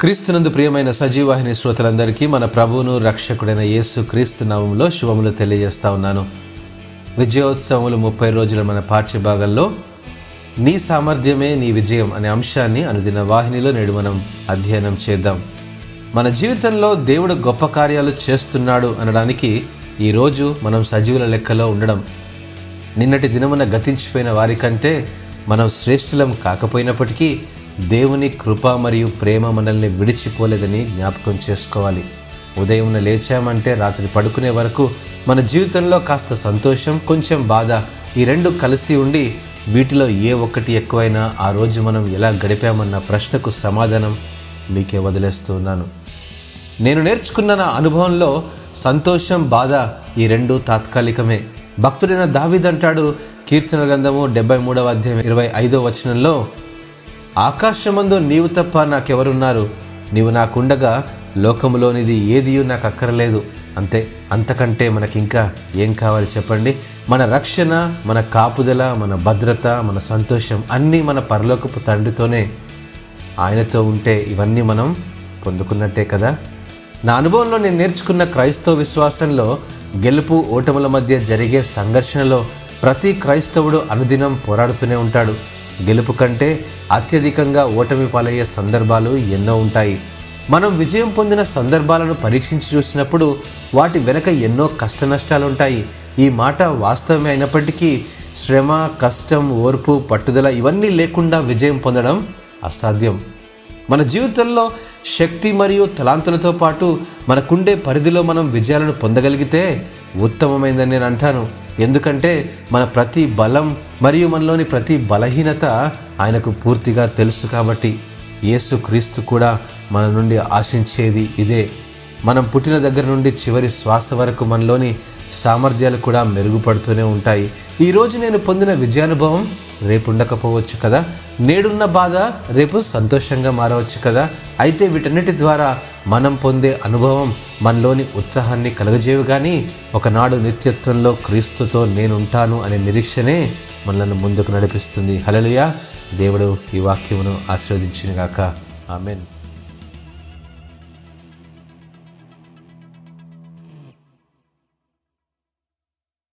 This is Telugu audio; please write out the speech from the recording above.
క్రీస్తునందు ప్రియమైన సజీవాహిని శ్రోతలందరికీ మన ప్రభువును రక్షకుడైన యేసు క్రీస్తు నామంలో శుభములు తెలియజేస్తా ఉన్నాను. విజయోత్సవములు ముప్పై రోజుల మన పాఠ్యభాగంలో నీ సామర్థ్యమే నీ విజయం అనే అంశాన్ని అనుదిన వాహినిలో నేడు మనం అధ్యయనం చేద్దాం. మన జీవితంలో దేవుడు గొప్ప కార్యాలు చేస్తున్నాడు అనడానికి ఈరోజు మనం సజీవుల లెక్కలో ఉండడం. నిన్నటి దినమున గతించిపోయిన వారికంటే మనం శ్రేష్ఠులం కాకపోయినప్పటికీ దేవుని కృప మరియు ప్రేమ మనల్ని విడిచిపోలేదని జ్ఞాపకం చేసుకోవాలి. ఉదయం లేచామంటే రాత్రి పడుకునే వరకు మన జీవితంలో కాస్త సంతోషం కొంచెం బాధ ఈ రెండు కలిసి ఉండి వీటిలో ఏ ఒక్కటి ఎక్కువైనా ఆ రోజు మనం ఎలా గడిపామన్న ప్రశ్నకు సమాధానం మీకే వదిలేస్తున్నాను. నేను నేర్చుకున్న నా అనుభవంలో సంతోషం బాధ ఈ రెండు తాత్కాలికమే. భక్తుడైన దావిదంటాడు కీర్తన గ్రంథము డెబ్బై మూడవ అధ్యాయం ఇరవై ఐదో వచనంలో ఆకాశమందు నీవు తప్ప నాకెవరున్నారు? నీవు నాకుండగా లోకములోనిది ఏదియూ నాకు అక్కరలేదు అంతే అంతకంటే మనకింకా ఏం కావాలి చెప్పండి? మన రక్షణ మన కాపుదల మన భద్రత మన సంతోషం అన్నీ మన పరలోకపు తండ్రితోనే. ఆయనతో ఉంటే ఇవన్నీ మనం పొందుకున్నట్టే కదా? నా అనుభవంలో నేను నేర్చుకున్న క్రైస్తవ విశ్వాసంలో గెలుపు ఓటముల మధ్య జరిగే సంఘర్షణలో ప్రతి క్రైస్తవుడు అనుదినం పోరాడుతూనే ఉంటాడు. గెలుపు కంటే అత్యధికంగా ఓటమి పాలయ్యే సందర్భాలు ఎన్నో ఉంటాయి. మనం విజయం పొందిన సందర్భాలను పరీక్షించి చూసినప్పుడు వాటి వెనక ఎన్నో కష్ట నష్టాలు ఉంటాయి ఈ మాట వాస్తవమే అయినప్పటికీ శ్రమ కష్టం ఓర్పు పట్టుదల ఇవన్నీ లేకుండా విజయం పొందడం అసాధ్యం. మన జీవితంలో శక్తి మరియు తలాంతులతో పాటు మనకుండే పరిధిలో మనం విజయాలను పొందగలిగితే ఉత్తమమైందని నేను అంటాను. ఎందుకంటే మన ప్రతి బలం మరియు మనలోని ప్రతి బలహీనత ఆయనకు పూర్తిగా తెలుసు కాబట్టి యేసు క్రీస్తు కూడా మన నుండి ఆశించేది ఇదే. మనం పుట్టిన దగ్గర నుండి చివరి శ్వాస వరకు మనలోని సామర్థ్యాలు కూడా మెరుగుపడుతూనే ఉంటాయి. ఈరోజు నేను పొందిన విజయానుభవం రేపు ఉండకపోవచ్చు కదా? నేడున్న బాధ రేపు సంతోషంగా మారవచ్చు కదా? అయితే వీటన్నిటి ద్వారా మనం పొందే అనుభవం మనలోని ఉత్సాహాన్ని కలుగజేవి కానీ ఒకనాడు నిత్యత్వంలో క్రీస్తుతో నేనుంటాను అనే నిరీక్షనే మనల్ని ముందుకు నడిపిస్తుంది. హలలుయా దేవుడు ఈ వాక్యమును ఆశీర్వదించినగాక. ఆమెన్.